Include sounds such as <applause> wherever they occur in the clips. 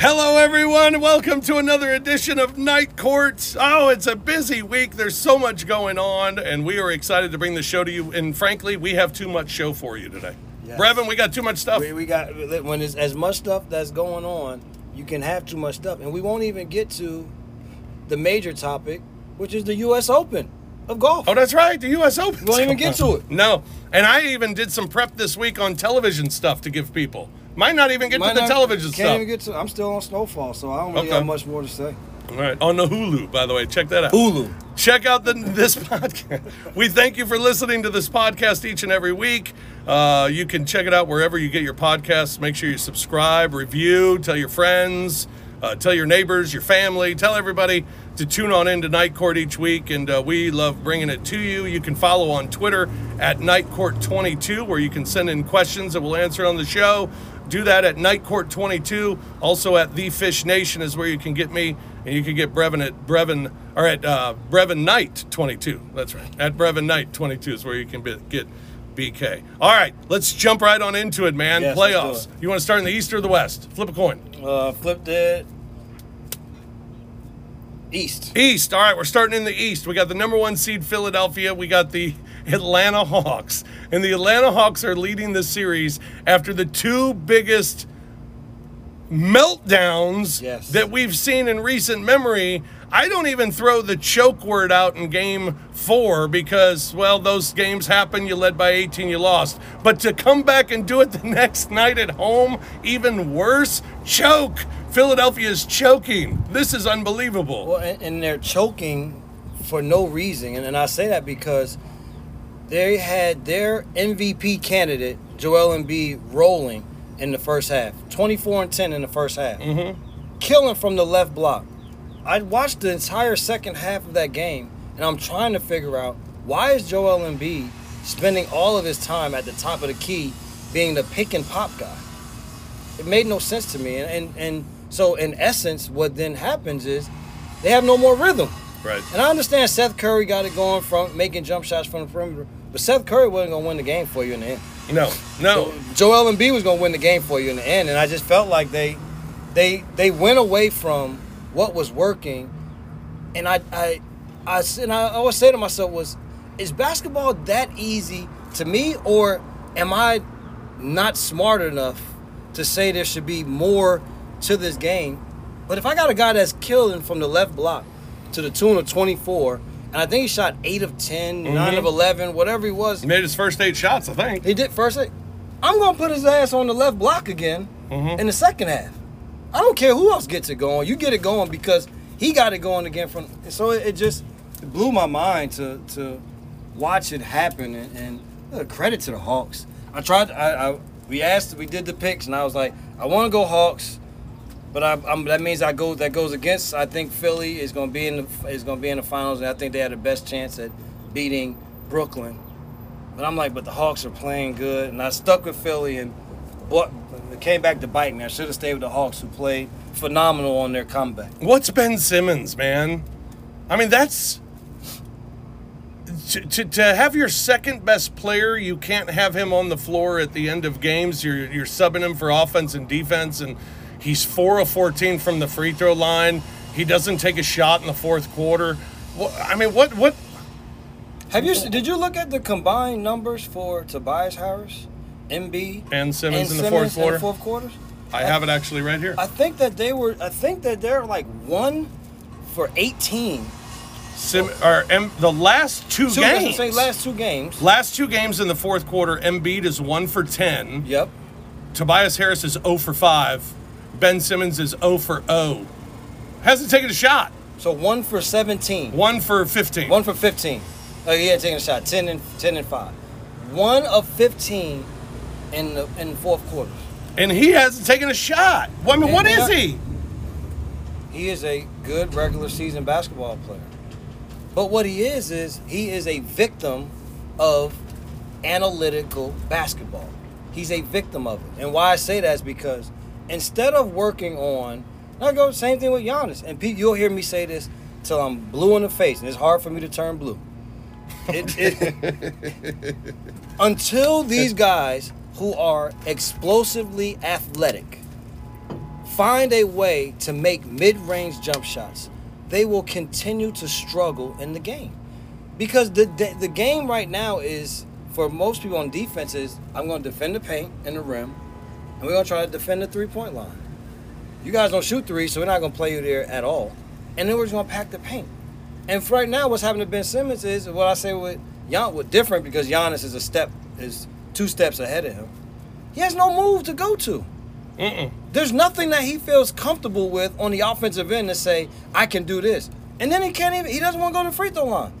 Hello, everyone. Welcome to another edition of Night Court. Oh, it's a busy week. There's so much going on, and we are excited to bring the show to you. And frankly, we have too much show for you today. Yes. Brevin, we got too much stuff. We, we got when there's as much stuff that's going on, you can have too much stuff, and we won't even get to the major topic, which is the U.S. Open of golf. Oh, that's right. The U.S. Open. We won't even get to it. <laughs> No. And I even did some prep this week on television stuff to give people. Might not even get Might to the not- television Can't stuff. even get to. I'm still on Snowfall, so I don't really Okay. have much more to say. All right. On the Hulu, by the way. Check that out. Hulu. check out the, this <laughs> podcast. We thank you for listening to this podcast each and every week. Uh, you can check it out wherever you get your podcasts. Make sure you subscribe, review, tell your friends, uh, tell your neighbors, your family, tell everybody to tune on into Night Court each week. And uh, we love bringing it to you. You can follow on Twitter at Night Court22, where you can send in questions that we'll answer on the show. Do that at Night Court 22. Also at The Fish Nation is where you can get me, and you can get Brevin at Brevin or at uh, Brevin Knight 22. That's right. At Brevin Knight 22 is where you can be, get BK. All right, let's jump right on into it, man. Yes, Playoffs. it. You want to start in the East or the West? Flip a coin. Uh, flipped it. East. East. All right, we're starting in the East. We got the number one seed Philadelphia. We got the Atlanta Hawks. And the Atlanta Hawks are leading the series after the two biggest meltdowns Yes. that we've seen in recent memory. I don't even throw the choke word out in game four because, well, those games happen. You led by 18, you lost. But to come back and do it the <laughs> next night at home, even worse, choke. Philadelphia is choking. This is unbelievable. Well, and, and they're choking for no reason, and, and I say that because they had their MVP candidate Joel Embiid rolling in the first half, 24 and 10 in the first half, Mhm. killing from the left block. I watched the entire second half of that game, and I'm trying to figure out why is Joel Embiid spending all of his time at the top of the key being the pick and pop guy. It made no sense to me, and and, and so in essence, what then happens is they have no more rhythm. Right. And I understand Seth Curry got it going from making jump shots from the perimeter, but Seth Curry wasn't gonna win the game for you in the end. No, no. So Joel Embiid was gonna win the game for you in the end, and I just felt like they, they, they went away from what was working, and I, I, I, and I always say to myself was, is basketball that easy to me, or am I not smart enough to say there should be more to this game? But if I got a guy that's killing from the left block to the tune of 24, and I think he shot 8 of 10, 9 of 11, whatever he was, He made his first eight shots, I think. he did first. thing. I'm gonna put his ass on the left block again Mhm. in the second half. I don't care who else gets it going. You get it going because he got it going again from. So it, it just it blew my mind to to watch it happen. And, and uh, credit to the Hawks. I tried. I, I we asked. We did the picks, and I was like, I want to go Hawks. But I, I'm, that means I go. That goes against. I think Philly is going to be in the is going to be in the finals, and I think they had the best chance at beating Brooklyn. But I'm like, but the Hawks are playing good, and I stuck with Philly, and what it came back to bite me. I should have stayed with the Hawks, who played phenomenal on their comeback. What's Ben Simmons, man? I mean, that's to, to, to have your second best player. You can't have him on the floor at the end of games. You're you're subbing him for offense and defense, and he's four of fourteen from the free throw line. He doesn't take a shot in the fourth quarter. What, I mean, what what? Have you? Did you look at the combined numbers for Tobias Harris, Embiid, And Simmons and in the fourth Simmons quarter. In the fourth quarters. I have it actually right here. I think that they were. I think that they're like one for 18. Sim, or M, the last two, Two, that's what I'm games. saying, last two games. Last two games in the fourth quarter, Embiid is one for ten. Yep. Tobias Harris is 0 for 5. Ben Simmons is 0 for 0. Hasn't taken a shot. So one for 17. 1 for 15. One for 15. Oh, he had taken a shot. 10 and 10 and 5. One of 15 in the in the fourth quarter. And he hasn't taken a shot. Well, I mean, And what is he? He is a good regular season basketball player. But what he is is he is a victim of analytical basketball. He's a victim of it. And why I say that is because instead of working on I go same thing with Giannis. And Pete, you'll hear me say this till I'm blue in the face, and it's hard for me to turn blue. It, it, <laughs> until these guys who are explosively athletic find a way to make mid-range jump shots, they will continue to struggle in the game. Because the the, the game right now is for most people on defense is I'm going to defend the paint and the rim, and we're going to try to defend the three-point line. You guys don't shoot three, so we're not going to play you there at all. And then we're just going to pack the paint. And for right now, what's happening to Ben Simmons is what I say with Gian, with different because Giannis is a step is two steps ahead of him. He has no move to go to. Mm-mm. There's nothing that he feels comfortable with on the offensive end to say, I can do this. And then he can't even, he doesn't want to go to the free throw line.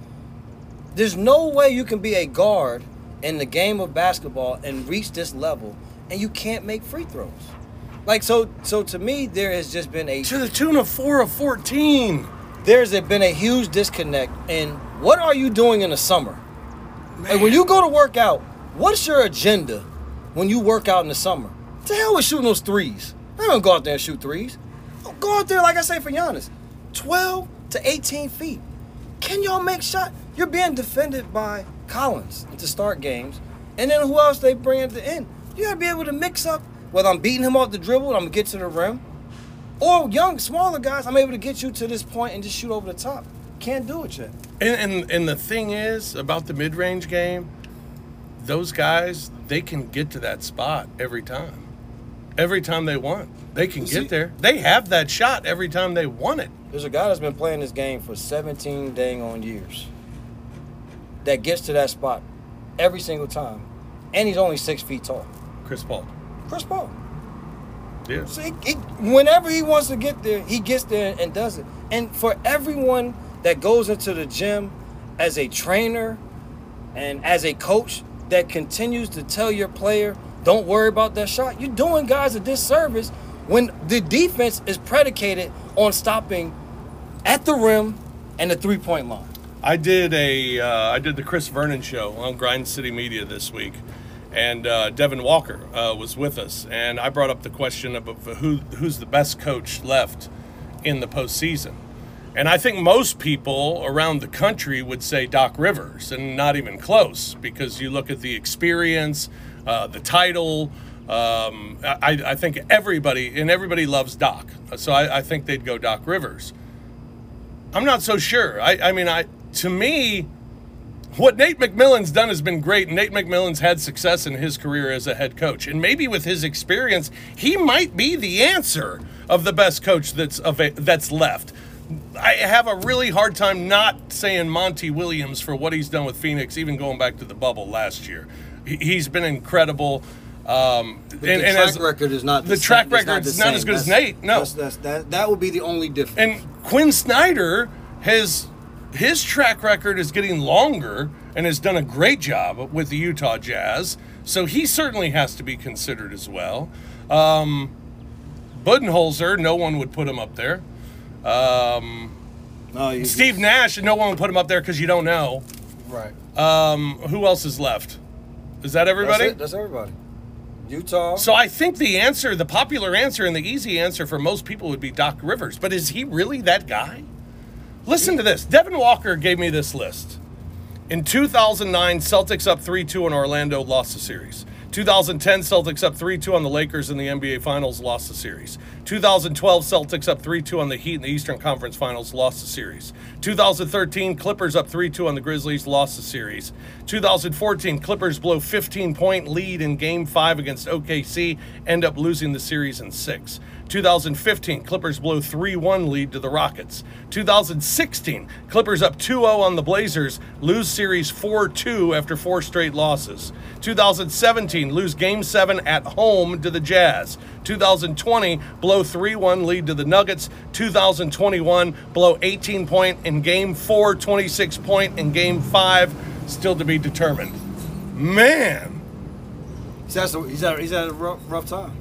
There's no way you can be a guard in the game of basketball and reach this level and you can't make free throws. Like so so to me there has just been a To the tune of four of fourteen. there's been a huge disconnect in what are you doing in the summer? Like when you go to work out, what's your agenda when you work out in the summer? To hell with shooting those threes. I don't go out there and shoot threes. I Go out there, like I say for Giannis, 12 to 18 feet. Can y'all make shot? You're being defended by Collins to start games. And then who else they bring at the end? You gotta be able to mix up whether I'm beating him off the dribble and I'm gonna get to the rim. Or young, smaller guys, I'm able to get you to this point and just shoot over the top. Can't do it yet. And, and and the thing is about the mid range game, those guys they can get to that spot every time. Every time they want, they can See- get there. They have that shot every time they want it. There's a guy that's been playing this game for 17 dang on years that gets to that spot every single time. And he's only six feet tall. Chris Paul. Chris Paul. Yeah. So he, he, whenever he wants to get there, he gets there and does it. And for everyone that goes into the gym as a trainer and as a coach that continues to tell your player, don't worry about that shot, you're doing guys a disservice when the defense is predicated on stopping at the rim and the three point line. I did a uh, I did the Chris Vernon show on Grind City Media this week, and uh, Devin Walker uh, was with us, and I brought up the question of who who's the best coach left in the postseason, and I think most people around the country would say Doc Rivers, and not even close because you look at the experience, uh, the title. Um, I, I think everybody and everybody loves Doc, so I, I think they'd go Doc Rivers. I'm not so sure. I, I mean, I to me, what Nate McMillan's done has been great. Nate McMillan's had success in his career as a head coach, and maybe with his experience, he might be the answer of the best coach that's of that's left. I have a really hard time not saying Monty Williams for what he's done with Phoenix, even going back to the bubble last year. He- He's been incredible. Um, But the track record is not the same- track record is not same. as good as Nate. No, that's, that's, that that would be the only difference. and Quinn Snyder has his track record is getting longer and has done a great job with the Utah Jazz. So he certainly has to be considered as well. Um, Budenholzer, no one would put him up there. Um, no, Steve Nash, no one would put him up there because you don't know. right? Um, who else is left? Is that everybody? That's, it. That's everybody. Utah. So I think the answer, the popular answer and the easy answer for most people would be Doc Rivers. But is he really that guy? Listen to this. Devin Walker gave me this list. In 2009, Celtics up 3 2 in Orlando lost the series. 2010, Celtics up 3 2 on the Lakers in the NBA Finals, lost the series. 2012, Celtics up 3 2 on the Heat in the Eastern Conference Finals, lost the series. 2013, Clippers up 3 2 on the Grizzlies, lost the series. 2014, Clippers blow 15 point lead in Game 5 against OKC, end up losing the series in 6. 2015, Clippers blow 3 1 lead to the Rockets. 2016, Clippers up 2 0 on the Blazers, lose series 4 2 after four straight losses. 2017, lose game 7 at home to the Jazz. 2020, blow 3 1 lead to the Nuggets. 2021, blow 18 point in game 4, 26 point in game 5, still to be determined. Man. He's had, some- he's had, he's had a rough, rough time.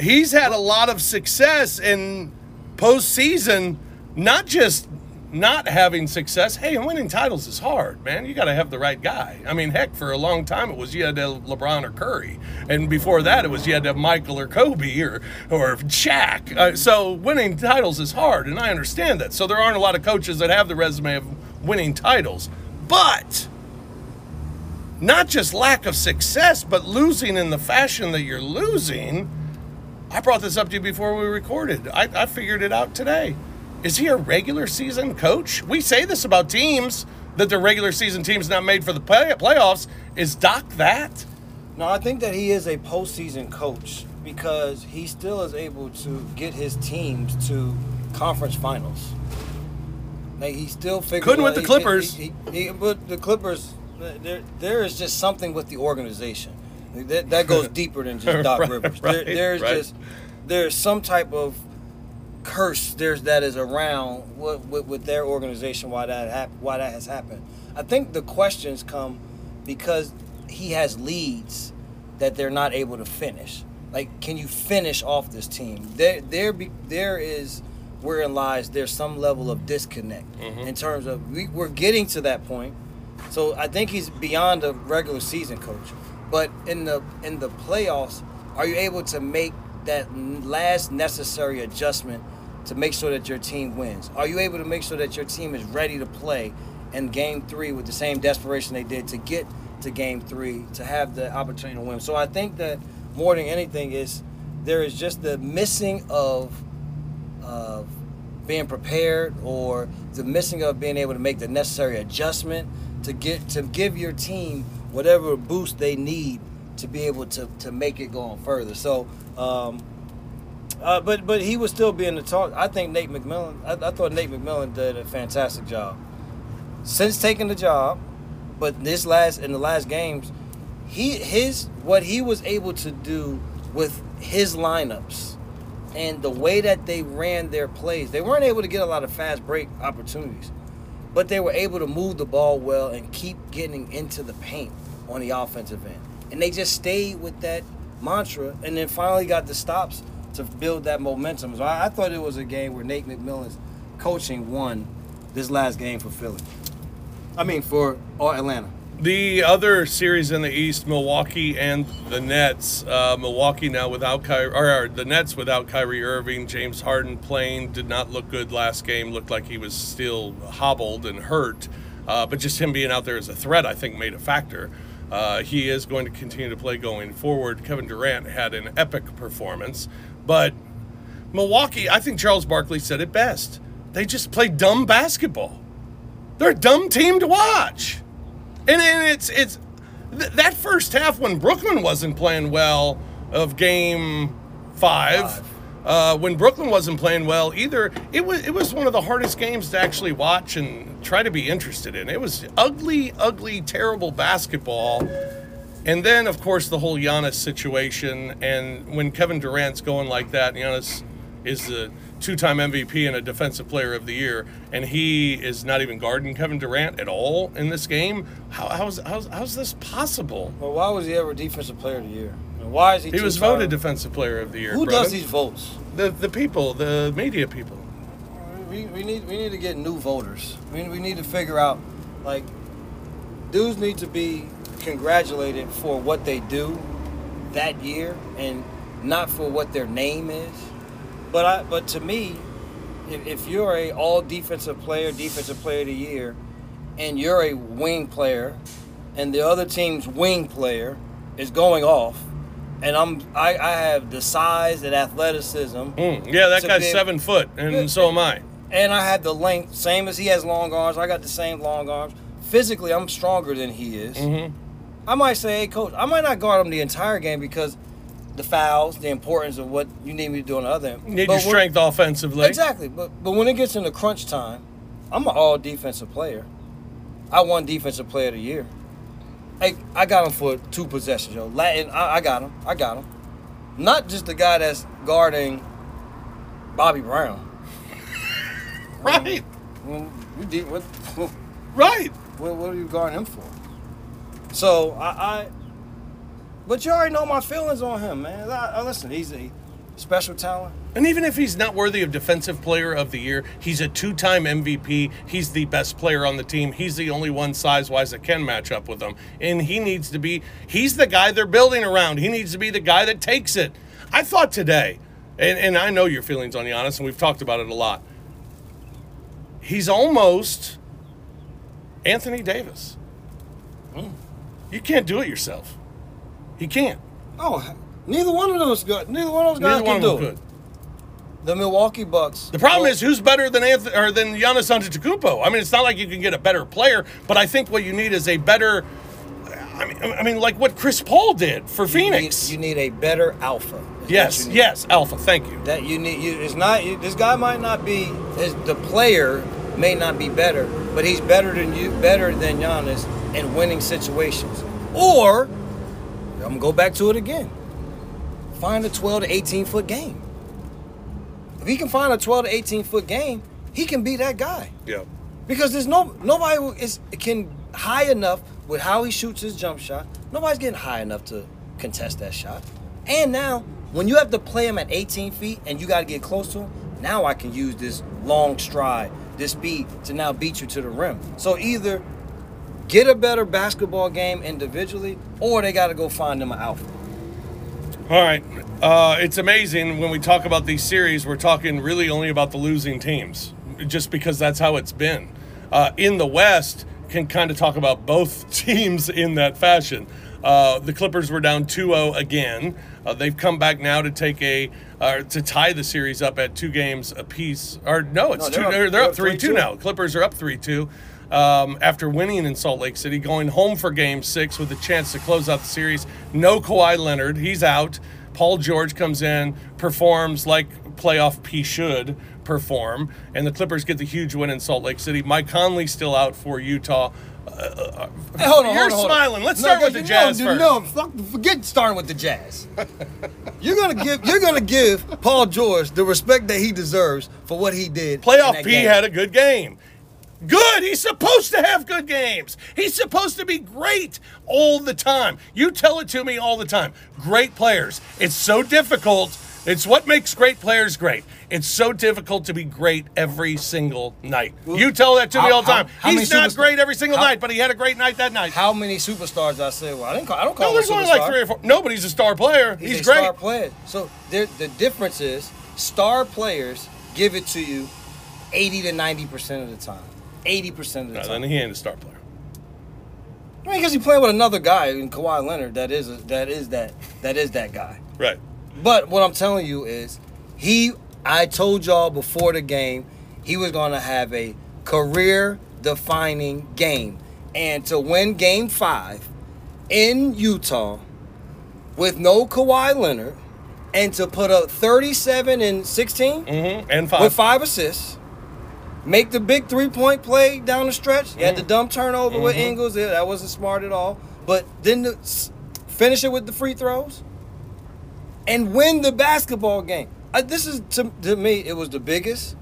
He's had a lot of success in postseason, not just not having success. Hey, winning titles is hard, man. You got to have the right guy. I mean, heck, for a long time it was you had to have LeBron or Curry, and before that it was you had to have Michael or Kobe or or Shaq. Uh, so winning titles is hard, and I understand that. So there aren't a lot of coaches that have the resume of winning titles, but not just lack of success, but losing in the fashion that you're losing I brought this up to you before we recorded. I, I figured it out today. Is he a regular season coach? We say this about teams that their regular season team's not made for the play, playoffs. Is Doc that? No, I think that he is a postseason coach because he still is able to get his teams to conference finals. Like he still figured Couldn't with the he- Clippers. He, he, he- but the Clippers, there there is just something with the organization that, that goes <laughs> deeper than just Doc Right, Rivers. right, there, there's right. just there's some type of curse there's that is around with, with, with their organization why that hap- why that has happened. I think the questions come because he has leads that they're not able to finish. Like, can you finish off this team? There, there, be, there is wherein lies there's some level of disconnect mm-hmm. in terms of we, we're getting to that point. So I think he's beyond a regular season coach, but in the in the playoffs, are you able to make that last necessary adjustment to make sure that your team wins? Are you able to make sure that your team is ready to play in game three with the same desperation they did to get to game three to have the opportunity to win? So I think that more than anything is there is just the missing of of being prepared or the missing of being able to make the necessary adjustment to get to give your team whatever boost they need to be able to, to make it going further. So, um, uh, but but he was still being the talk. I think Nate McMillan. I, I thought Nate McMillan did a fantastic job since taking the job. But this last in the last games, he his what he was able to do with his lineups and the way that they ran their plays, they weren't able to get a lot of fast break opportunities, but they were able to move the ball well and keep getting into the paint on the offensive end. And they just stayed with that mantra and then finally got the stops to build that momentum. So I, I thought it was a game where Nate McMillan's coaching won this last game for Philly. I mean, for or Atlanta. The other series in the East, Milwaukee and the Nets. Uh, Milwaukee now without Kyrie, or, or the Nets without Kyrie Irving. James Harden playing did not look good last game. Looked like he was still hobbled and hurt. Uh, but just him being out there as a threat, I think, made a factor. Uh, he is going to continue to play going forward. Kevin Durant had an epic performance, but Milwaukee, I think Charles Barkley said it best. They just play dumb basketball. They're a dumb team to watch. And, and it's it's th- that first half when Brooklyn wasn't playing well of game five, Five. uh, when Brooklyn wasn't playing well either, it was it was one of the hardest games to actually watch and try to be interested in. It was ugly, ugly, terrible basketball. And then, of course, the whole Giannis situation. And when Kevin Durant's going like that, Giannis is the two-time MVP and a Defensive Player of the Year, and he is not even guarding Kevin Durant at all in this game. How, how's, how's how's this possible? Well, why was he ever Defensive Player of the Year? Why is he? He was voted Defensive Player of the Year. Who brother. does these votes? The the people, the media people. We, we need we need to get new voters. We, we need to figure out like dudes need to be congratulated for what they do that year and not for what their name is. But I but to me, if, if you're a all defensive player, defensive player of the year, and you're a wing player, and the other team's wing player is going off, and I'm I, I have the size and athleticism. Mm, yeah, that guy's be- seven foot, and Yeah. so am I. And I have the length, same as he has long arms. I got the same long arms. Physically, I'm stronger than he is. Mhm. I might say, hey, coach, I might not guard him the entire game because the fouls, the importance of what you need me to do on the other end. You need But your strength offensively. Exactly. But but when it gets into crunch time, I'm an all defensive player. I won defensive player of the year. Hey, I got him for two possessions, yo. Latin, I, I got him. I got him. Not just the guy that's guarding Bobby Brown. <laughs> Um, right, you did what? right. What, what are you guarding him for? So I, I, but you already know my feelings on him, man. I, I, listen, he's a special talent. And even if he's not worthy of Defensive Player of the Year, he's a two time MVP. He's the best player on the team. He's the only one size wise that can match up with him. And he needs to be, he's the guy they're building around. He needs to be the guy that takes it. I thought today, and, and I know your feelings on Giannis, and we've talked about it a lot. He's almost Anthony Davis. Mm. You can't do it yourself. He can't. Oh, Neither one of those good. Neither one of those guys can do it. could. The Milwaukee Bucks. The problem well, is who's better than Anthony or than Giannis Antetokounmpo. I mean, it's not like you can get a better player, but I think what you need is a better. I mean, I mean, like what Chris Paul did for you Phoenix. need, you need a better alpha. yes, yes, Alpha. Thank you. That you need. You, it's not. You, this guy might not be. His, the player may not be better, but he's better than you. Better than Giannis in winning situations. Or I'm gonna go back to it again. Find a 12 to 18 foot game. If he can find a 12 to 18 foot game, he can be that guy. Yeah. Because there's no nobody is can high enough with how he shoots his jump shot. Nobody's getting high enough to contest that shot. And now, when you have to play him at 18 feet and you got to get close to him, now I can use this long stride, this speed to now beat you to the rim. So either get a better basketball game individually, or they got to go find them an alpha. All right. Uh, it's amazing when we talk about these series, we're talking really only about the losing teams, just because that's how it's been. Uh, in the West, can kind of talk about both <laughs> teams in that fashion. Uh, the Clippers were down 2-0 again. Uh, they've come back now to take a uh, to tie the series up at two games apiece. Or no, it's No, two. they're up- They're, they're up three 3-2. now. Clippers are up three two um, after winning in Salt Lake City, going home for Game Six with a chance to close out the series. No Kawhi Leonard, he's out. Paul George comes in, performs like playoff P should perform, and the Clippers get the huge win in Salt Lake City. Mike Conley still out for Utah. Uh, Hey, hold on, You're hold on, hold smiling. Let's No, start with the Jazz you first. fuck, forget starting with the Jazz. you're gonna give you're gonna give Paul George the respect that he deserves for what he did. Playoff P game. had a good game. Good. He's supposed to have good games. He's supposed to be great all the time. You tell it to me all the time. Great players. It's so difficult. It's what makes great players great. It's so difficult to be great every single night. You tell that to me how- all the time. how- how He's not great every single night, but he had a great night that night. How many superstars I say? Well, I didn't call. I don't call no, there's a only like three or four. Nobody's a star player. He's, He's, a great. star player. So the difference is star players give it to you 80 to 90 percent of the time. 80 percent of the No, time. then he ain't a star player. I mean, because he playing with another guy in Kawhi Leonard. That is that that is that guy. Right. But what I'm telling you is, he. I told y'all before the game, he was going to have a career-defining game, and to win Game Five in Utah with no Kawhi Leonard, and to put up 37 and 16 Mm-hmm. And five. with five assists. Make the big three point play down the stretch. You had the dumb turnover with Mhm. Ingles. Yeah, that wasn't smart at all. But then the, finish it with the free throws and win the basketball game. Uh, this is to, to me, it was the biggest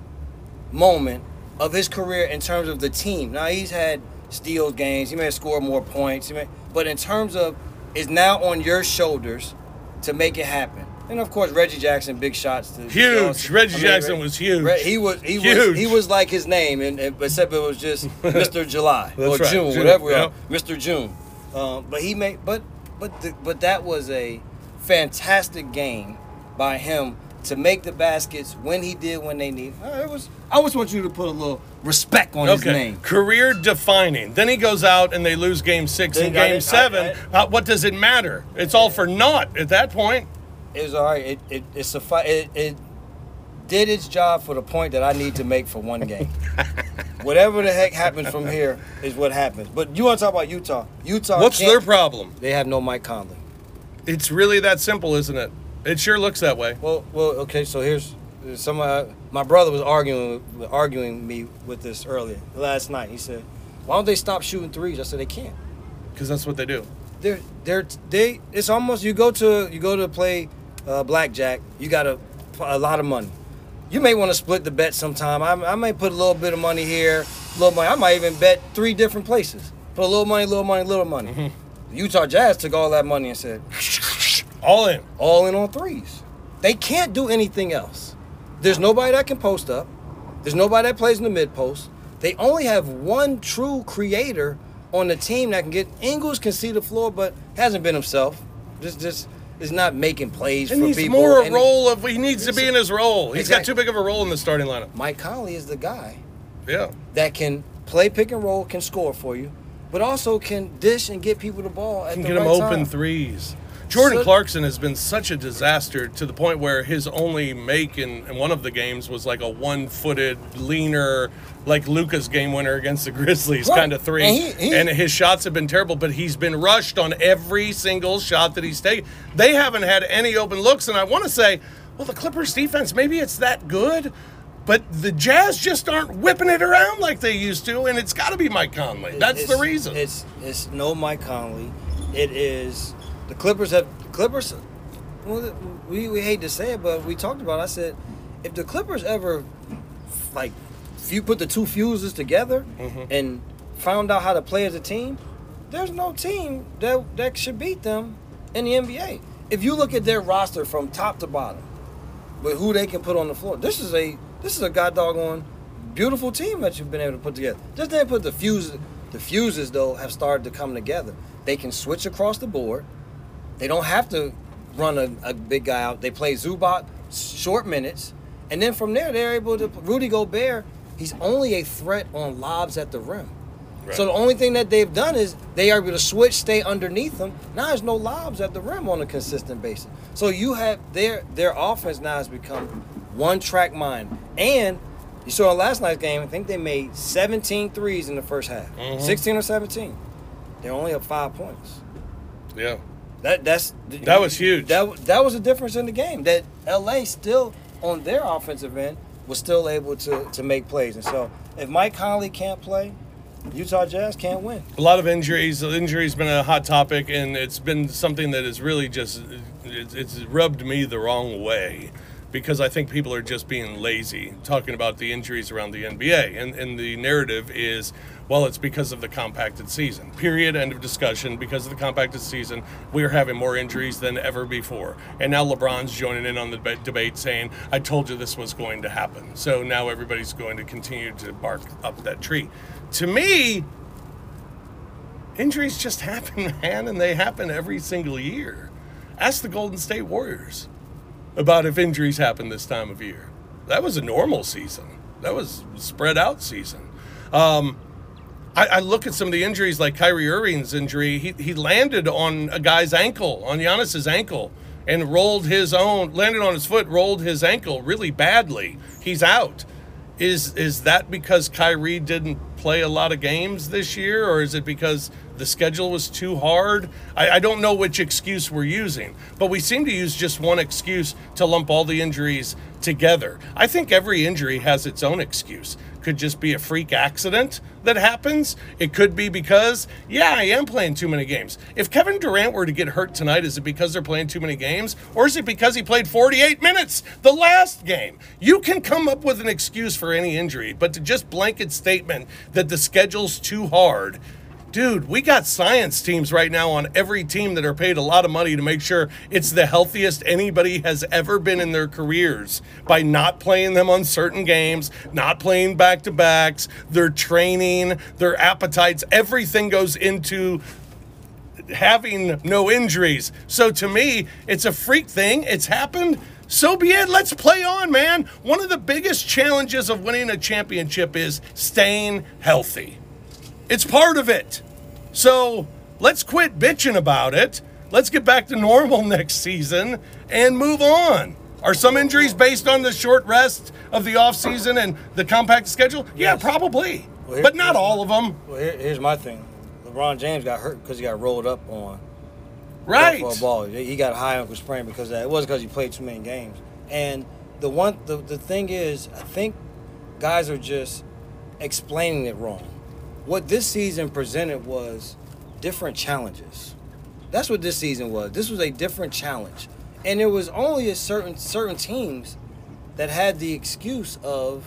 moment of his career in terms of the team. Now he's had steals games. He may have scored more points. May, but in terms of it's now on your shoulders to make it happen. And of course, Reggie Jackson, big shots. To Huge. Reggie I mean, Jackson Re- was huge. Re- he was he was Huge. he was like his name, and, and except it was just <laughs> Mr. July or right, June, June, whatever are, Mr. June. Um, but he made but but the, but that was a fantastic game by him to make the baskets when he did when they need. Uh, it was. I just want you to put a little respect on his name. Career defining. Then he goes out and they lose game six They and game seven. I- uh, what does it matter? It's all for naught at that point. It was all right. It it it, suffi- it it did its job for the point that I need to make for one game. <laughs> Whatever the heck happens from here is what happens. But you want to talk about Utah? Utah. What's can't- their problem? They have no Mike Conley. It's really that simple, isn't it? It sure looks that way. Well, well, okay. So here's some. Uh, my brother was arguing arguing me with this earlier last night. He said, "Why don't they stop shooting threes?" I said, "They can't. Because that's what they do. They're they're they. It's almost you go to you go to play uh, blackjack. You got a a lot of money. You may want to split the bet sometime. I, I may put a little bit of money here, a little money. I might even bet three different places. Put a little money, little money, little money. The <laughs> Utah Jazz took all that money and said, <laughs> All in. all in on threes. They can't do anything else. There's nobody that can post up. There's nobody that plays in the mid post. They only have one true creator on the team that can get Ingles can see the floor, but hasn't been himself. Just just is not making plays And for he's people. more a And role of he needs to be in his role. He's got too big of a role in the starting lineup. Mike Conley is the guy Yeah. that can play pick and roll, can score for you, but also can dish and get people the ball at Can the get right him open time. threes. Jordan So- Clarkson has been such a disaster to the point where his only make in, in one of the games was like a one-footed, leaner, like Luka's game winner against the <laughs> Grizzlies Right. kind of three. And he- he- and his shots have been terrible, but he's been rushed on every single shot that he's taken. They haven't had any open looks, and I want to say, well, the Clippers defense maybe it's that good. But the Jazz just aren't whipping it around like they used to, and it's got to be Mike Conley. That's the reason. It's it's no Mike Conley. It is the Clippers have the Clippers. Well, we, we hate to say it, but we talked about. It. I said, if the Clippers ever like, if you put the two fuses together Mm-hmm. and found out how to play as a team, there's no team that that should beat them in the NBA. If you look at their roster from top to bottom, with who they can put on the floor, this is a this is a god doggone beautiful team that you've been able to put together. Just didn't put the fuses. The fuses though have started to come together. They can switch across the board. They don't have to run a, a big guy out. They play Zubac short minutes, and then from there they're able to. Rudy Gobert, he's only a threat on lobs at the rim. So the only thing that they've done is they are able to switch, stay underneath them. Now there's no lobs at the rim on a consistent basis. So you have their their offense now has become one track mind. And you saw in last night's game, I think they made 17 threes in the first half. Mm-hmm. 16 or 17. They're only up five points. yeah. That that's That was huge. That that was a difference in the game. That LA still on their offensive end was still able to to make plays. And so if Mike Conley can't play, Utah Jazz can't win. a lot of injuries. Injuries been a hot topic, and it's been something that has really just it's, it's rubbed me the wrong way because I think people are just being lazy talking about the injuries around the NBA, and and the narrative is. Well, it's because of the compacted season. Period. End of discussion. Because of the compacted season, we are having more injuries than ever before. And now LeBron's joining in on the debate saying, I told you this was going to happen. So now everybody's going to continue to bark up that tree. To me, injuries just <laughs> happen, man, and they happen every single year. Ask the Golden State Warriors about if injuries happen this time of year. That was a normal season. That was spread out season. Um, I, I look at some of the injuries, like Kyrie Irving's injury. He, he landed on a guy's ankle, on Giannis's ankle, and rolled his own, landed on his foot, rolled his ankle really badly. He's out. Is is that because Kyrie didn't play a lot of games this year, or is it because the schedule was too hard? I, I don't know which excuse we're using, but we seem to use just one excuse to lump all the injuries together. I think every injury has its own excuse. Could just be a freak accident that happens. It could be because, yeah, I am playing too many games. If Kevin Durant were to get hurt tonight, is it because they're playing too many games? Or is it because he played 48 minutes the last game? You can come up with an excuse for any injury, but to just blanket statement that the schedule's too hard, Dude, we got science teams right now on every team that are paid a lot of money to make sure it's the healthiest anybody has ever been in their careers by not playing them on certain games, not playing back to backs, their training, their appetites, everything goes into having no injuries. So to me, it's a freak thing. It's happened. So be it. Let's play on, man. One of the biggest challenges of winning a championship is staying healthy. It's part of it. So let's quit bitching about it. Let's get back to normal <laughs> next season and move on. Are some injuries based on the short rest of the offseason and the compact schedule? Yeah, Yes. probably. Well, here- But not all of them. Well, here, here's my thing. LeBron James got hurt because he got rolled up on Right. ball. He got a high ankle sprain because of that. It wasn't because he played too many games. And the one, the, the thing is, I think guys are just explaining it wrong. What this season presented was different challenges. That's what this season was. This was a different challenge, and there was only a certain certain teams that had the excuse of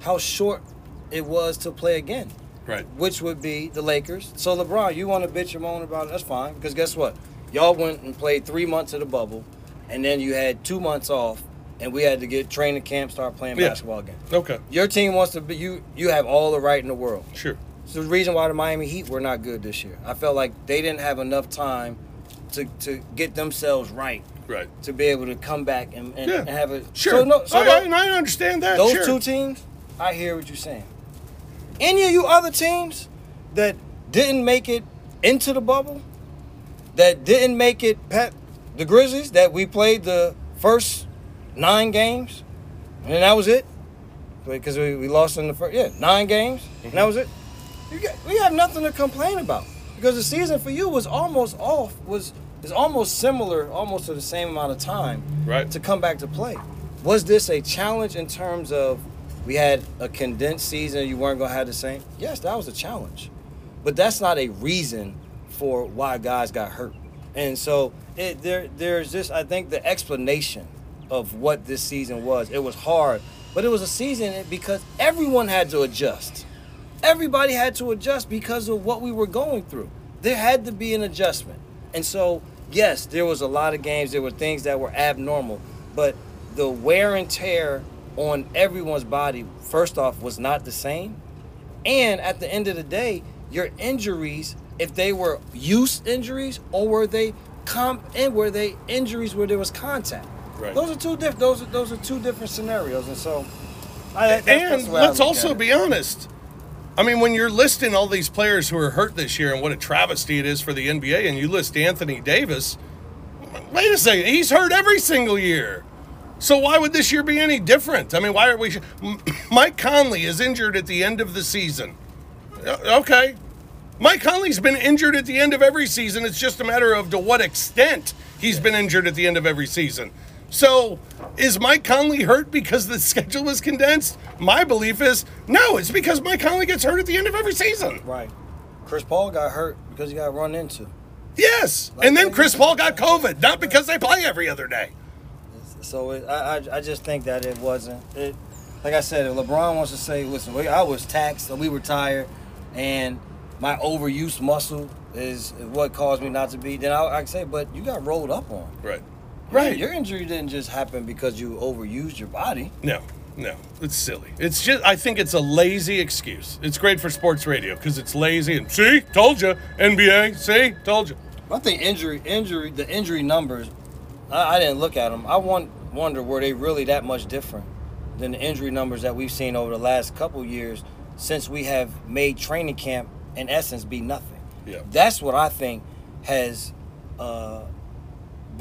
how short it was to play again Right. which would be the Lakers. So LeBron, you want to bitch and moan about it? That's fine. Because guess what? Y'all went and played three months of the bubble, and then you had two months off, and we had to get training camp, start playing Yeah. basketball again. Okay. Your team wants to be you. You have all the right in the world. Sure. It's the reason why the Miami Heat were not good this year. I felt like they didn't have enough time to to get themselves right Right. to be able to come back and, and, Yeah. and have a Sure. So no, so I, I, I understand that. those sure. two teams, I hear what you're saying. Any of you other teams that didn't make it into the bubble, that didn't make it, pa- the Grizzlies that we played the first nine games, and that was it. Because we, we lost in the first, yeah, nine games, and that mm-hmm. was it. Got, we have nothing to complain about because the season for you was almost off, was is almost similar, almost to the same amount of time Right. to come back to play. Was this a challenge in terms of we had a condensed season, you weren't gonna have the same? Yes, that was a challenge, but that's not a reason for why guys got hurt. And so it, there, there's just I think the explanation of what this season was. It was hard, but it was a season because everyone had to adjust. Everybody had to adjust because of what we were going through. There had to be an adjustment. And so, yes, there was a lot of games, there were things that were abnormal, but the wear and tear on everyone's body, first off, was not the same. And at the end of the day, your injuries, if they were use injuries or were they comp and were they injuries where there was contact? Right. Those are two different. Those are those are two different scenarios, and so. I, that's- that's and I let's also be honest. I mean, when you're listing all these players who are hurt this year and what a travesty it is for the NBA, and you list Anthony Davis, wait a second, he's hurt every single year. So why would this year be any different? I mean, why are we? <clears throat> Mike Conley is injured at the end of the season. Okay, Mike Conley's been injured at the end of every season. It's just a matter of to what extent he's been injured at the end of every season. So, is Mike Conley hurt because the schedule was condensed? My belief is no, it's because Mike Conley gets hurt at the end of every season. Right. Chris Paul got hurt because he got run into. Yes. And then Chris Paul got COVID, not because they play every other day. So it, I, I I just think that it wasn't. It, like I said, if LeBron wants to say, listen, we, I was taxed, we were tired, and my overuse muscle is what caused me not to be. Then I, I can say, but you got rolled up on. Right. Right. Your injury didn't just happen because you overused your body. No, no, it's silly. It's just, I think it's a lazy excuse. It's great for sports radio because it's lazy and see, told you, NBA, see, told you. I think injury, injury, the injury numbers. I, I didn't look at them. I want, wonder were they really that much different than the injury numbers that we've seen over the last couple years since we have made training camp in essence be nothing. Yeah. That's what I think has uh,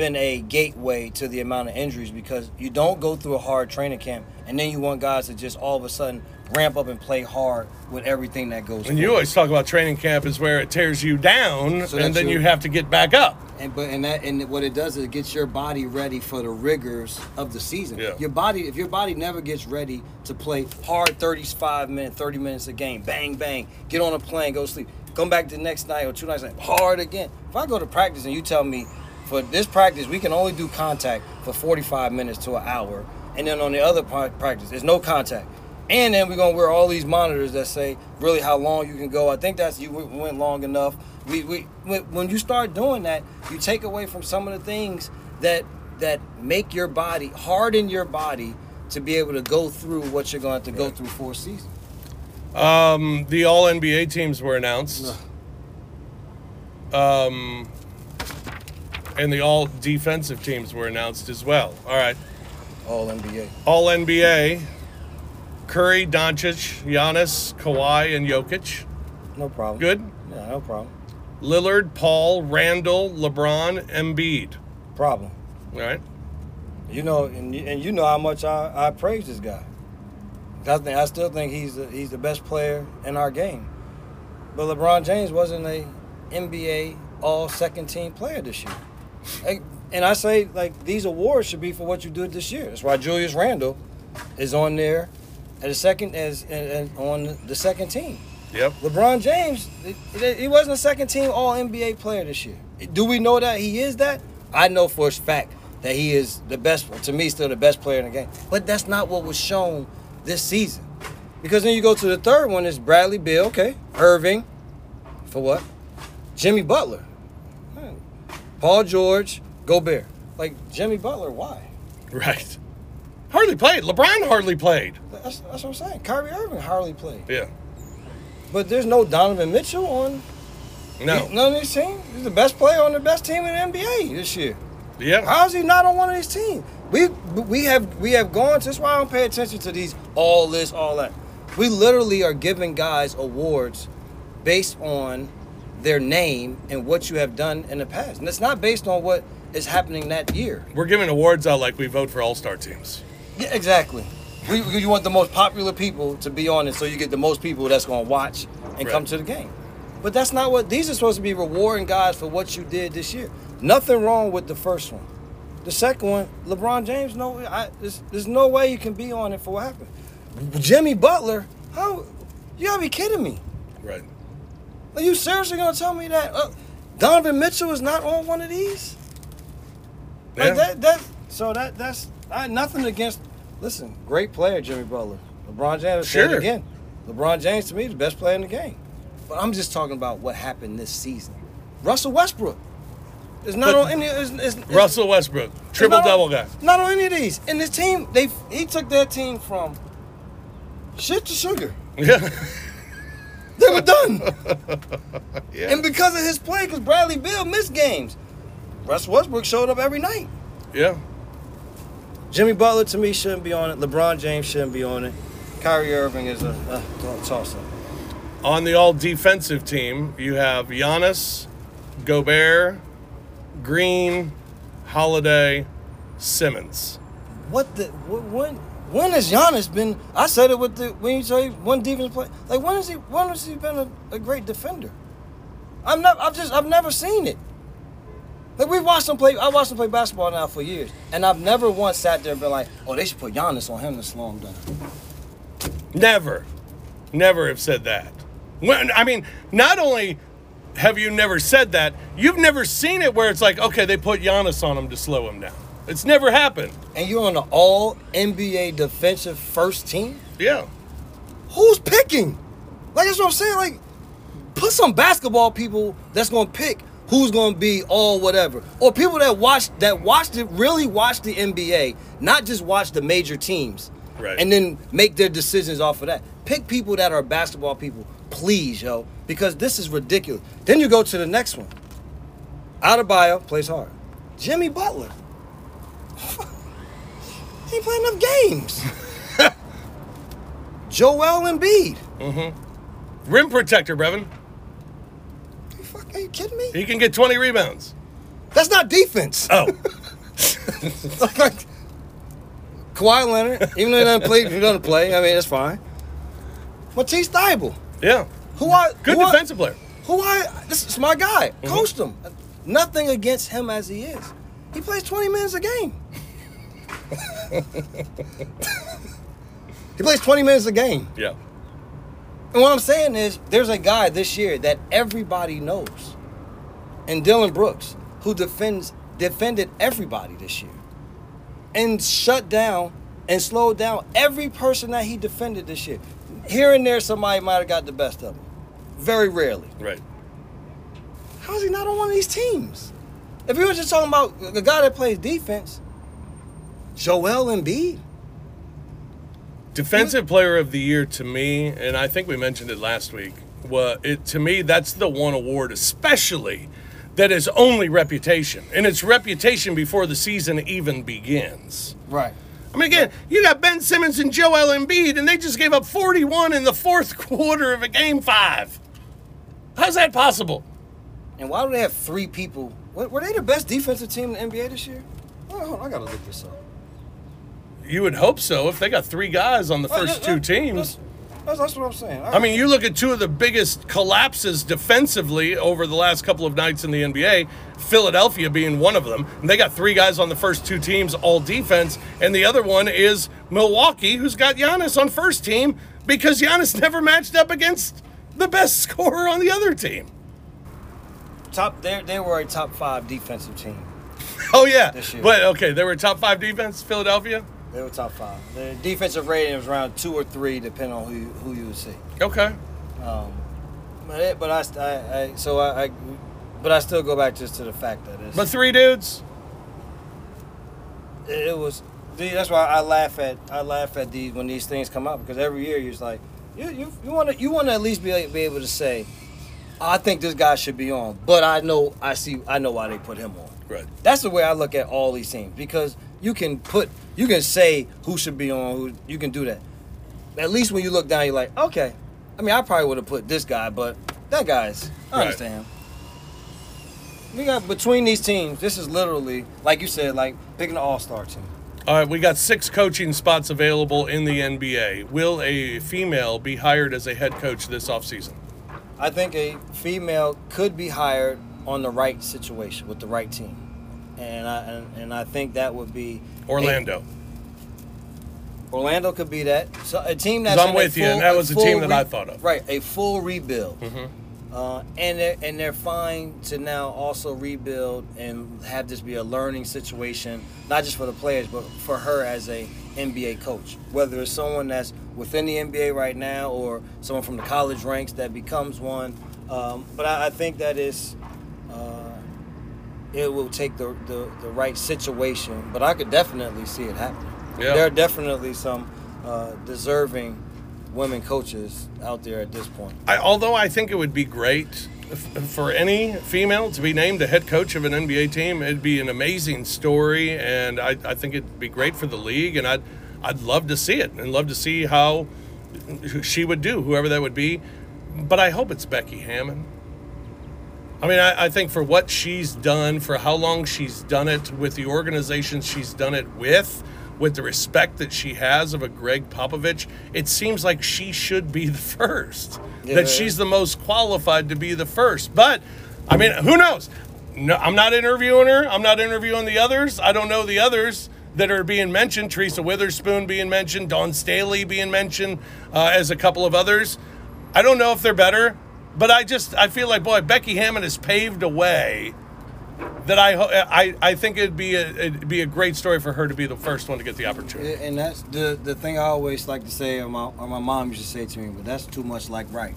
been a gateway to the amount of injuries because you don't go through a hard training camp and then you want guys to just all of a sudden ramp up and play hard with everything that goes. And you always talk about training camp is where it tears you down So and then you have to get back up. And but and that and what it does is it gets your body ready for the rigors of the season. Yeah. Your body, if your body never gets ready to play hard, thirty-five minutes, thirty minutes a game, bang bang, get on a plane, go sleep, come back the next night or two nights hard again. If I go to practice and you tell me for this practice we can only do contact for forty-five minutes to an hour, and then on the other part practice there's no contact. And then we're gonna wear all these monitors that say really how long you can go. I think that's you went- long enough. We, we when you start doing that, you take away from some of the things that that make your body harden your body to be able to go through what you're going to have to go through for a season. Um, the All NBA teams were announced. Um, and the All Defensive teams were announced as well. All right. All NBA. All NBA Curry, Doncic, Giannis, Kawhi, and Jokic. No problem. Good. Yeah, no problem. Lillard, Paul, Randle, LeBron, Embiid. Problem. All right. You know, and, you- and you know how much I, I praise this guy. I think I still think he's the, he's the best player in our game. But LeBron James wasn't a NBA All Second Team player this year. And- I say like these awards should be for what you did this year. That's why Julius Randle is on there at the second as and, and on the second team. Yep. LeBron James, he- wasn't a second team All NBA player this year. Do we know that he is that? I know for a fact that he is the best. To me, still the best player in the game. But that's not what was shown this season. Because then you go to the third one is Bradley Beal, okay, Irving, for what? Jimmy Butler. Paul George, Gobert. Like Jimmy Butler, why? Right. Hardly played. LeBron hardly played. That's, that's what I'm saying. Kyrie Irving hardly played. Yeah. But there's no Donovan Mitchell on No. None of these teams. He's the best player on the best team in the NBA this year. Yeah. How is he not on one of these teams? We we have we have gone. That's why I don't pay attention to these all this all that. We literally are giving guys awards based on their name and what you have done in the past, and it's not based on what is happening that year. We're giving awards out like we vote for all star teams. Yeah, exactly. We, you want the most popular people to be on it, so you get the most people that's going to watch and come to the game. But that's not what these are supposed to be rewarding guys for what you did this year. Nothing wrong with the first one. The second one, LeBron James, no, I, there's, there's no way you can be on it for what happened. Jimmy Butler, how? You gotta be kidding me. Right. Are you seriously gonna tell me that uh, Donovan Mitchell is not on one of these? Yeah. Like that, that, so that that's I, nothing against. Listen, great player, Jimmy Butler. LeBron James Sure. again. LeBron James to me is the best player in the game. But I'm just talking about what happened this season. Russell Westbrook is not But on any. Is, is, is- Russell Westbrook, triple not on- double guy. Not on any of these. And this team, they he took their team from shit to sugar. Yeah. <laughs> They were done. <laughs> yeah. And because of his play, because Bradley Beal missed games, Russ Westbrook showed up every night. yeah. Jimmy Butler to me shouldn't be on it. LeBron James shouldn't be on it. Kyrie Irving is a uh, toss up. On the all defensive team, you have Giannis, Gobert, Green, Holiday, Simmons. What the What? when when has Giannis been? I said it with the when you say one defense play. Like when has he when has he been a, a great defender? I'm not. I've just I've never seen it. Like we've watched him play. I watched him play basketball now for years, and I've never once sat there and been like, "Oh, they should put Giannis on him to slow him down." Never, never have said that. When, I mean, not only have you never said that, you've never seen it where it's like, okay, they put Giannis on him to slow him down. It's never happened. And you're on the All NBA defensive first team. Yeah. Who's picking? Like that's what I'm saying. Like, put some basketball people that's gonna pick who's gonna be all whatever, or people that watch that watched it really watch the NBA, not just watch the major teams, Right. and then make their decisions off of that. Pick people that are basketball people, please, yo, because this is ridiculous. Then you go to the next one. Out of Adebayo plays hard. Jimmy Butler. He ain't playing enough games. <laughs> Joel Embiid. Mm-hmm. Rim protector, Brevin. You fuck, are you kidding me? He can get 20 rebounds. That's not defense. Oh. like, <laughs> like, Kawhi Leonard, even though he doesn't play, he doesn't play. I mean, it's fine. Matisse Thybulle, yeah. who I Good who I- defensive player. who I this is my guy. Mm-hmm. Coached him. Nothing against him as he is. He plays 20 minutes a game. he plays 20 minutes a game. Yeah. And what I'm saying is, there's a guy this year that everybody knows, and Dillon Brooks, who defends defended everybody this year, and shut down and slowed down every person that he defended this year. Here and there, somebody might have got the best of him. Very rarely. Right. How is he not on one of these teams? If you were just talking about the guy that plays defense, Joel Embiid. Defensive player of the year to me, and I think we mentioned it last week, Well, it to me that's the one award especially that is only reputation. And it's reputation before the season even begins. Right. I mean, again, you got Ben Simmons and Joel Embiid, and they just gave up 41 in the fourth <laughs> quarter of a game five. How's that possible? And why do they have three people? Were they the best defensive team in the NBA this year? Oh, hold on, I gotta look this up. You would hope so if they got three guys on the Uh, first uh, two teams. That's, that's, what I'm saying. I mean, you look at two of the biggest collapses defensively over the last couple of nights in the NBA, Philadelphia being one of them. And they got three guys on the first two teams, all defense. And the other one is Milwaukee, who's got Giannis on first team because Giannis <laughs> never matched up against the best <laughs> scorer on the other team. Top, they they were a top five defensive team. Oh, yeah. This year. But, okay, they were top five defense, Philadelphia? They were top five. The defensive rating was around two or three, depending on who you, who you would see. Okay. Um, but it, but I, I, I so I, I, but I still go back just to the fact that it's, But three dudes? it, it was. dude, That's why I laugh at I laugh at these when these things come up because every year you're just like you you you want to you want to at least be be able to say, I think this guy should be on, but I know I see I know why they put him on. Right. That's the way I look at all these teams because you can put you can say who should be on who you can do that. At least when you look down, you're like, okay. I- mean, I probably would have put this guy, but that guy's. I Right. understand. we got between these teams. This is literally like you said, like picking an all star team. All right, we got six coaching spots available in the NBA. Will a female be hired as a head coach this offseason? I think a female could be hired on the right situation with the right team, and I and, and I think that would be Orlando. Orlando could be that. So a team that's I'm a with you, and that was a full team that I thought of. Right, a full rebuild. Mhm. Uh, and they're and they're fine to now also rebuild and have this be a learning situation, not just for the players, but for her as a NBA coach. Whether it's someone that's within the NBA right now or someone from the college ranks that becomes one. Um, but I, I think that is, uh, it will take the, the the right situation. But I could definitely see it happening. Yeah. There are definitely some uh, deserving women coaches out there at this point. I, although I think it would be great for any female to be named the head coach of an NBA team, it'd be an amazing story, and I, I think it'd be great for the league, and I'd I'd love to see it and love to see how she would do, whoever that would be. But I hope it's Becky Hammon. I mean, I, I think for what she's done, for how long she's done it with the organizations she's done it with, with the respect that she has of a Gregg Popovich, it seems like she should be <laughs> the first. Yeah. That she's the most qualified to be the first. But, I mean, who knows? No, I'm not interviewing her. I'm not interviewing the others. I don't know the others that are being mentioned. Teresa Weatherspoon being mentioned, Dawn Staley being mentioned, uh, as a couple of others. I don't know if they're better, but I just I feel like boy, Becky Hammon has paved a way that I I I think it'd be a it'd be a great story for her to be the first one to get the opportunity. And that's the the thing I always like to say, or my, or my mom used to say to me, but that's too much like right.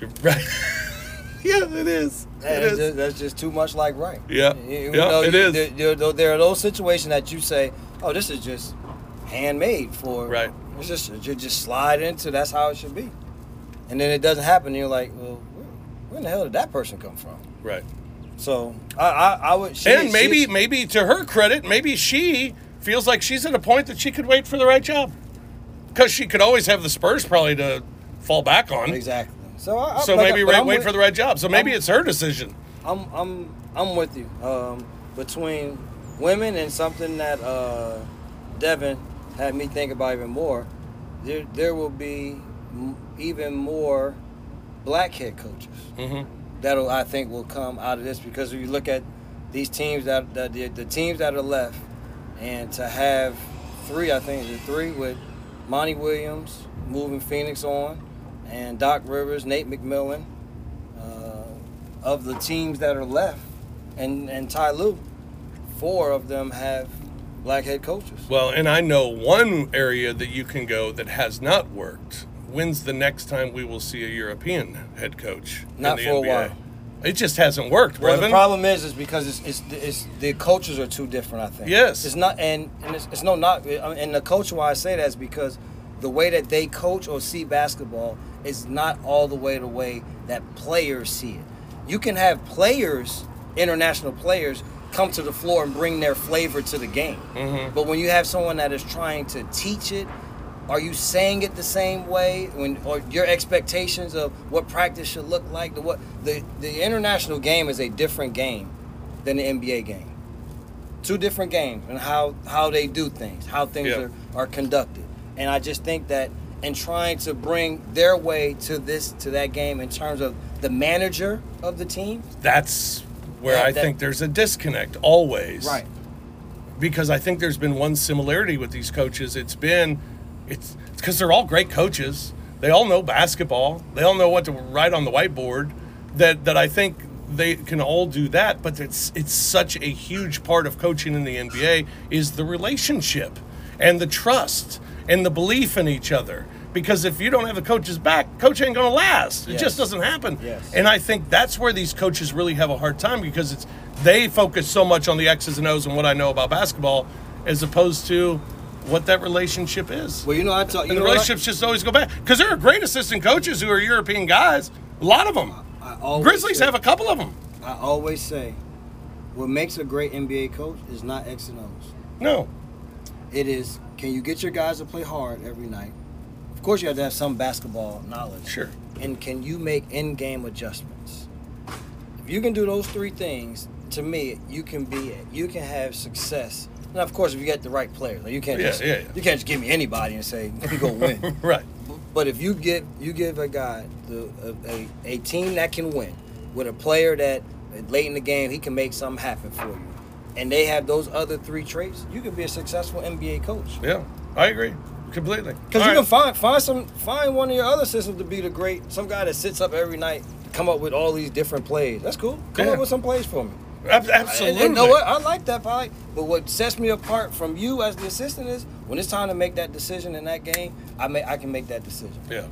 <laughs> Right? <laughs> yeah, it is. It That's is. just, that's just too much like right. Yeah. You- you Yeah, know, it you- is. There, there, there are those situations that you say, oh, this is just handmade for. Right. It's just you just slide into. That's how it should be. And then it doesn't happen. And you're like, well, where, where in the hell did that person come from? Right. So I, I, I would. She, and maybe she- maybe to her credit, maybe she feels like she's at a point that she could wait for the right job. Because she could always have the Spurs probably to fall back on. exactly. So I, I- So maybe wait, I'm wait with- for the right job. So maybe I'm- it's her decision. I'm I'm I'm with you. Um, between women and something that uh, Devin had me think about even more, there there will be m- even more black head coaches hmm that'll I think will come out of this because if you look at these teams that, that the, the teams that are left, and to have three, I think the three with Monty Williams moving Phoenix on, and Doc Rivers, Nate McMillan, uh, of the teams that are left, and and Ty Lue, four of them have black head coaches. Well, and I know one area that you can go that has not worked. When's the next time we will see a European head coach? Not in the for a while. It just hasn't worked, Well, the problem is, is because it's, it's, it's the coaches are too different. I think. Yes. It's not, and, and it's, it's no not, and the coach why I say that is because the way that they coach or see basketball is not all the way the way that players see it. You can have players, international players, come to the floor and bring their flavor to the game. Mhm. But when you have someone that is trying to teach it, are you saying it the same way? When or your expectations of what practice should look like? The what the the international game is a different game than the NBA game. Two different games and how how they do things, how things Yeah. are, are conducted. And I just think that in trying to bring their way to this to that game in terms of the manager of the team, That's where That- I that- think there's a disconnect always. right? Because I think there's been one similarity with these coaches. It's been, it's because they're all great coaches. They all know basketball. They all know what to write on the whiteboard. That that I think they can all do that. But it's it's such a huge part of coaching in the NBA is the relationship and the trust and the belief in each other. Because if you don't have the coach's back, coach ain't gonna last. It Yes. just doesn't happen. Yes. And I think that's where these coaches really have a hard time because it's they focus so much on the X's and O's and what I know about basketball, as opposed to what that relationship is. Well, you know, I talk. You and the know what relationships just always go back because there are great assistant coaches who are European guys. A lot of them. I always Grizzlies say- have a couple of them. I always say, what makes a great NBA coach is not X and O's. No, It is can you get your guys to play hard every night? Of course, you have to have some basketball knowledge. sure. And can you make in-game adjustments? If you can do those three things, to me, you can be you can have success. And of course, if you get the right players, like you can't Yeah, just yeah, yeah. you can't just give me anybody and say you go <laughs> win. right. But if you give you give a guy the, a, a, a team that can win with a player that uh, late in the game he can make something happen for you, and they have those other three traits, you can be a successful NBA coach. Yeah, I agree completely. Because you right. can find find some find one of your other systems to be the great some guy that sits up every night come up with all these different plays. That's cool. Come Yeah. up with some plays for me. And- absolutely. And, you know what? I like that part. But what sets me apart from you as the assistant is when it's time to make that decision in that game, I may I can make that decision. Yeah.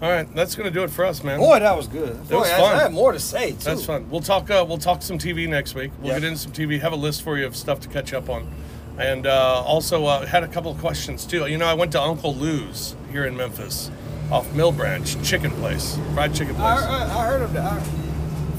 All right, that's gonna do it for us, man. Boy, that was good. Boy, was I, fun. I had more to say too. That's fun. We'll talk. Uh, we'll talk some TV next week. We'll Yeah. get into some TV. Have a list for you of stuff to catch up on, and uh, also uh, had a couple of questions too. You know, I went to Uncle Lou's here in Memphis, off Mill Branch Chicken Place, fried chicken place. I, I heard of that.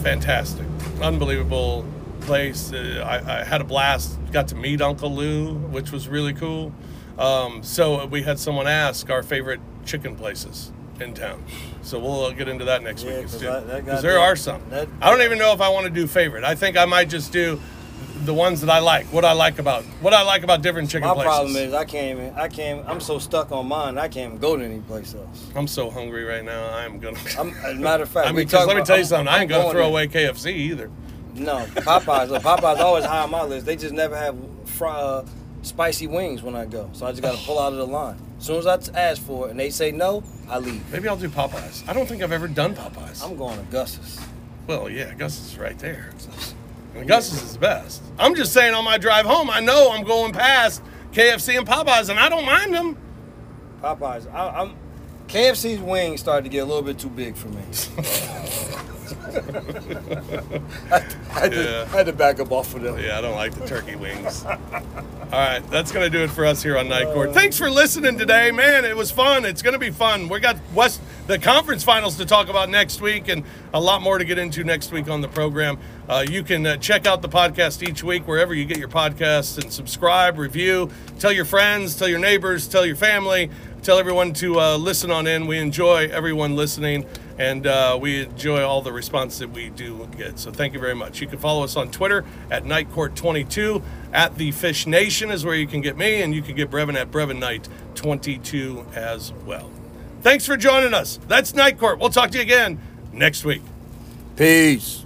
Fantastic, unbelievable place. Uh, I, I had a blast. Got to meet Uncle Lou, which was really cool. Um, so we had someone ask our favorite chicken places in town. So we'll uh, get into that next Yeah, week 'cause too. that- that Because there are some. that- I don't even know if I want to do favorite. I think I might just do the ones that I like. What I like about what I like about different chicken My places. My problem is I can't even. I can't. I'm so stuck on mine. I can't even go to any place else. I'm so hungry right now. I'm gonna. I'm, as a matter of fact, <laughs> I mean, let me about- tell you I'm- something. I I'm ain't gonna throw there. away KFC either. No, Popeyes. Look, Popeyes always high on my list. They just never have fry, uh, spicy wings when I go, so I just got to pull out of the line. As soon as I t- ask for it and they say no, I leave. Maybe I'll do Popeyes. I don't think I've ever done Popeyes. I'm going to Gus's. Well, yeah, Gus is right there. <laughs> And Gus's is the best. I'm just saying on my drive home, I know I'm going past KFC and Popeyes, and I don't mind them. Popeyes. I, I'm. KFC's wings started to get a little bit too big for me. <laughs> I, had to, Yeah. I had to back up off of them. Yeah, I don't like the turkey wings. All right, that's going to do it for us here on Night Court. Thanks for listening today, man. It was fun. It's going to be fun. We got West the conference finals to talk about next week, and a lot more to get into next week on the program. Uh, you can uh, check out the podcast each week wherever you get your podcasts and subscribe, review, tell your friends, tell your neighbors, tell your family, tell everyone to uh, listen on in. We enjoy everyone listening, and uh, we enjoy all the response that we do get. So thank you very much. You can follow us on Twitter at NightCourt22. At the Fish Nation is where you can get me, and you can get Brevin at Brevin Knight 22 as well. Thanks for joining us. That's Night Court. We'll talk to you again next week. Peace.